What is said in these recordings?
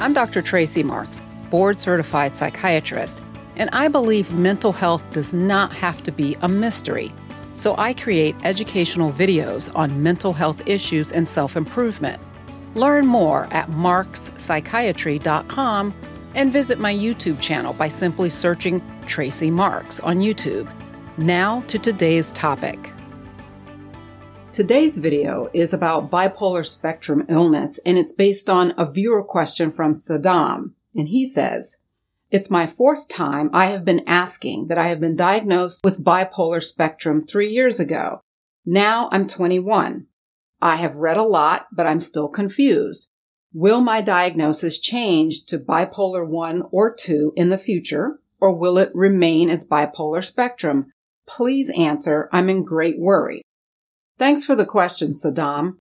I'm Dr. Tracy Marks, board certified psychiatrist, and I believe mental health does not have to be a mystery. So I create educational videos on mental health issues and self improvement. Learn more at markspsychiatry.com and visit my YouTube channel by simply searching Tracy Marks on YouTube. Now to today's topic. Today's video is about bipolar spectrum illness, and it's based on a viewer question from Saddam. And he says, It's my fourth time I have been asking that I have been diagnosed with bipolar spectrum three years ago. Now I'm 21. I have read a lot, but I'm still confused. Will my diagnosis change to bipolar 1 or 2 in the future, or will it remain as bipolar spectrum? Please answer. I'm in great worry. Thanks for the question, Saddam.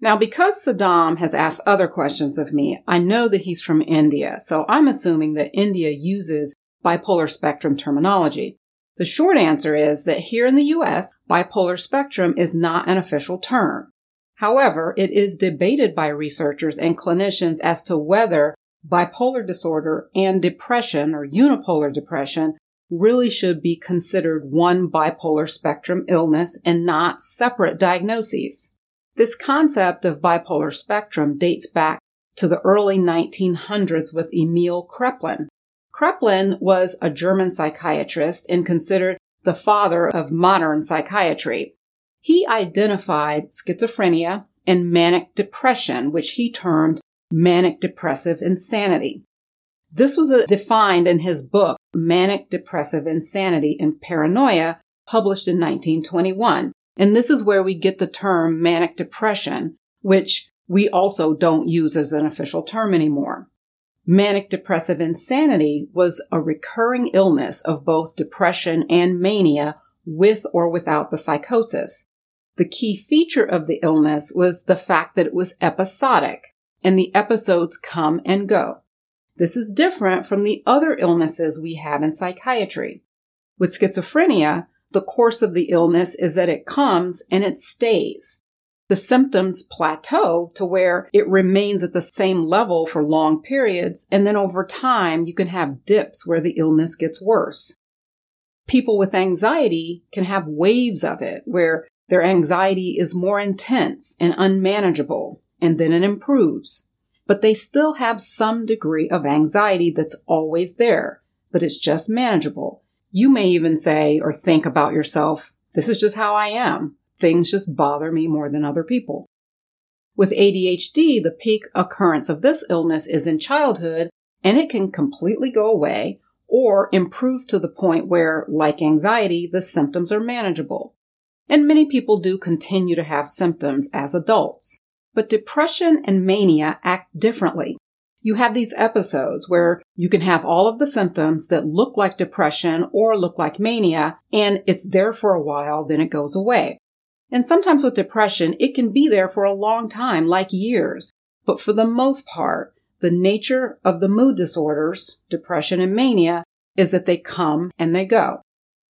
Now, because Saddam has asked other questions of me, I know that he's from India, so I'm assuming that India uses bipolar spectrum terminology. The short answer is that here in the US, bipolar spectrum is not an official term. However, it is debated by researchers and clinicians as to whether bipolar disorder and depression or unipolar depression really should be considered one bipolar spectrum illness and not separate diagnoses. This concept of bipolar spectrum dates back to the early 1900s with Emil Kraepelin. Kraepelin was a German psychiatrist and considered the father of modern psychiatry. He identified schizophrenia and manic depression, which he termed manic depressive insanity. This was uh, defined in his book, Manic Depressive Insanity and Paranoia, published in 1921. And this is where we get the term manic depression, which we also don't use as an official term anymore. Manic depressive insanity was a recurring illness of both depression and mania with or without the psychosis. The key feature of the illness was the fact that it was episodic and the episodes come and go. This is different from the other illnesses we have in psychiatry. With schizophrenia, the course of the illness is that it comes and it stays. The symptoms plateau to where it remains at the same level for long periods, and then over time you can have dips where the illness gets worse. People with anxiety can have waves of it where their anxiety is more intense and unmanageable, and then it improves but they still have some degree of anxiety that's always there, but it's just manageable. You may even say or think about yourself, this is just how I am. Things just bother me more than other people. With ADHD, the peak occurrence of this illness is in childhood and it can completely go away or improve to the point where, like anxiety, the symptoms are manageable. And many people do continue to have symptoms as adults. But depression and mania act differently. You have these episodes where you can have all of the symptoms that look like depression or look like mania, and it's there for a while, then it goes away. And sometimes with depression, it can be there for a long time, like years. But for the most part, the nature of the mood disorders, depression and mania, is that they come and they go.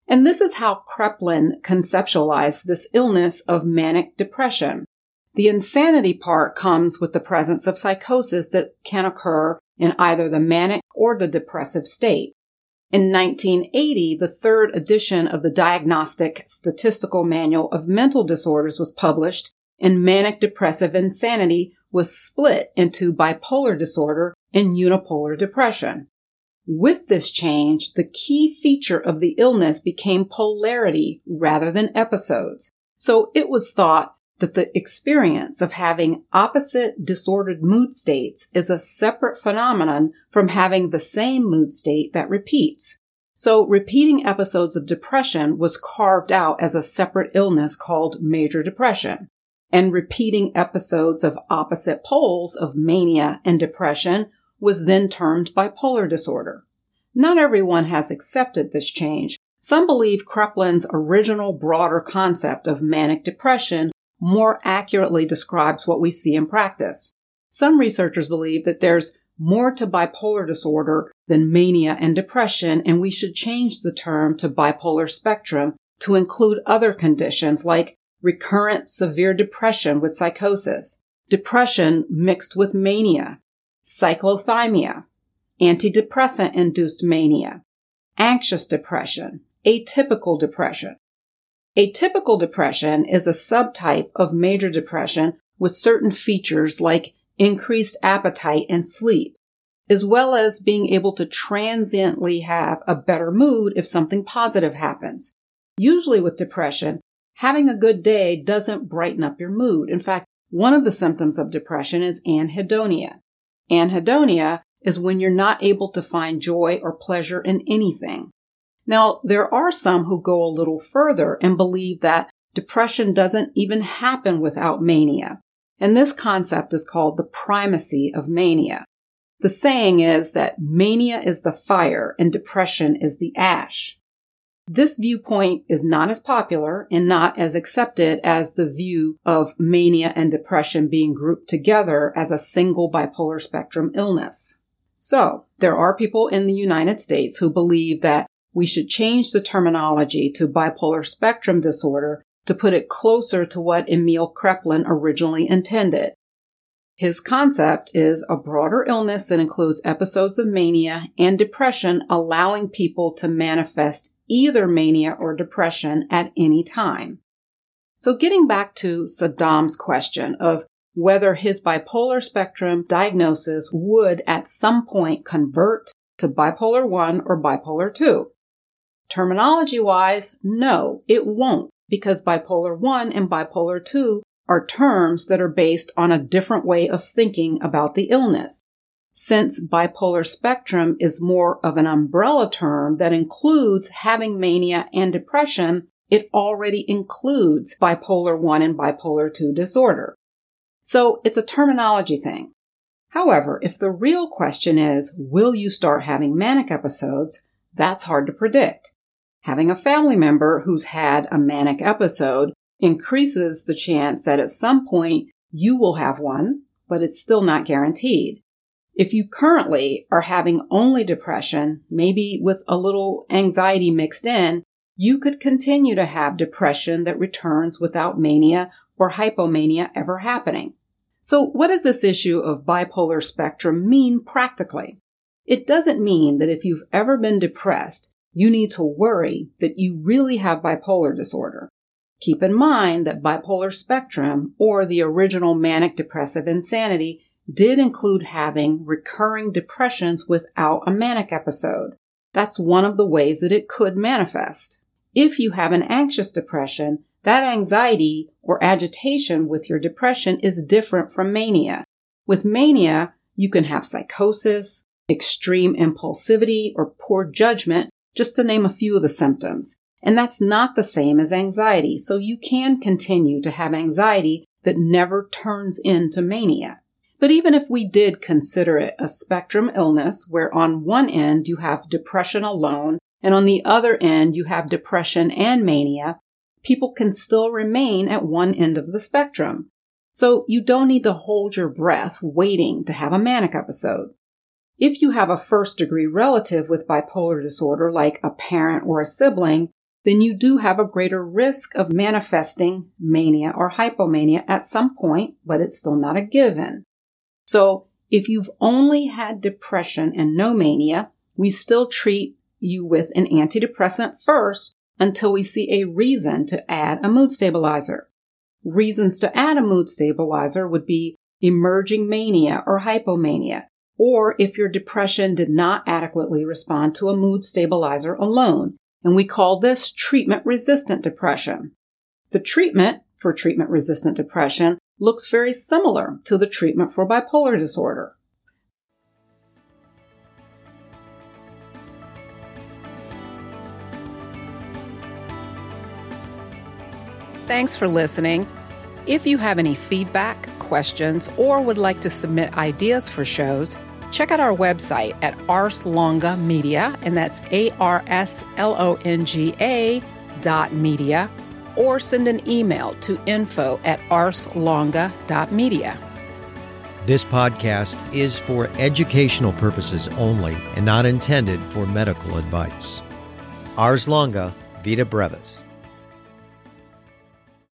And this is how Kraepelin conceptualized this illness of manic depression. The insanity part comes with the presence of psychosis that can occur in either the manic or the depressive state. In 1980, the third edition of the Diagnostic Statistical Manual of Mental Disorders was published, and manic depressive insanity was split into bipolar disorder and unipolar depression. With this change, the key feature of the illness became polarity rather than episodes. So it was thought that the experience of having opposite disordered mood states is a separate phenomenon from having the same mood state that repeats. So repeating episodes of depression was carved out as a separate illness called major depression. And repeating episodes of opposite poles of mania and depression was then termed bipolar disorder. Not everyone has accepted this change. Some believe Kraepelin's original broader concept of manic depression more accurately describes what we see in practice. Some researchers believe that there's more to bipolar disorder than mania and depression, and we should change the term to bipolar spectrum to include other conditions like recurrent severe depression with psychosis, depression mixed with mania, cyclothymia, antidepressant induced mania, anxious depression, atypical depression. Atypical depression is a subtype of major depression with certain features like increased appetite and sleep, as well as being able to transiently have a better mood if something positive happens. Usually with depression, having a good day doesn't brighten up your mood. In fact, one of the symptoms of depression is anhedonia. Anhedonia is when you're not able to find joy or pleasure in anything. Now, there are some who go a little further and believe that depression doesn't even happen without mania. And this concept is called the primacy of mania. The saying is that mania is the fire and depression is the ash. This viewpoint is not as popular and not as accepted as the view of mania and depression being grouped together as a single bipolar spectrum illness. So, there are people in the United States who believe that we should change the terminology to bipolar spectrum disorder to put it closer to what Emil Kraepelin originally intended. His concept is a broader illness that includes episodes of mania and depression, allowing people to manifest either mania or depression at any time. So getting back to Saddam's question of whether his bipolar spectrum diagnosis would at some point convert to bipolar 1 or bipolar 2. Terminology wise, no, it won't because bipolar 1 and bipolar 2 are terms that are based on a different way of thinking about the illness. Since bipolar spectrum is more of an umbrella term that includes having mania and depression, it already includes bipolar 1 and bipolar 2 disorder. So it's a terminology thing. However, if the real question is, will you start having manic episodes? That's hard to predict. Having a family member who's had a manic episode increases the chance that at some point you will have one, but it's still not guaranteed. If you currently are having only depression, maybe with a little anxiety mixed in, you could continue to have depression that returns without mania or hypomania ever happening. So what does this issue of bipolar spectrum mean practically? It doesn't mean that if you've ever been depressed, you need to worry that you really have bipolar disorder. Keep in mind that bipolar spectrum, or the original manic depressive insanity, did include having recurring depressions without a manic episode. That's one of the ways that it could manifest. If you have an anxious depression, that anxiety or agitation with your depression is different from mania. With mania, you can have psychosis, extreme impulsivity, or poor judgment, just to name a few of the symptoms. And that's not the same as anxiety. So you can continue to have anxiety that never turns into mania. But even if we did consider it a spectrum illness where on one end you have depression alone and on the other end you have depression and mania, people can still remain at one end of the spectrum. So you don't need to hold your breath waiting to have a manic episode. If you have a first degree relative with bipolar disorder, like a parent or a sibling, then you do have a greater risk of manifesting mania or hypomania at some point, but it's still not a given. So if you've only had depression and no mania, we still treat you with an antidepressant first until we see a reason to add a mood stabilizer. Reasons to add a mood stabilizer would be emerging mania or hypomania, or if your depression did not adequately respond to a mood stabilizer alone, and we call this treatment resistant depression. The treatment for treatment resistant depression looks very similar to the treatment for bipolar disorder. Thanks for listening. If you have any feedback, questions, or would like to submit ideas for shows, check out our website at Ars Longa Media, and that's A R S L O N G A dot media, or send an email to info at arslonga.media. This podcast is for educational purposes only and not intended for medical advice. Ars Longa, Vita Brevis.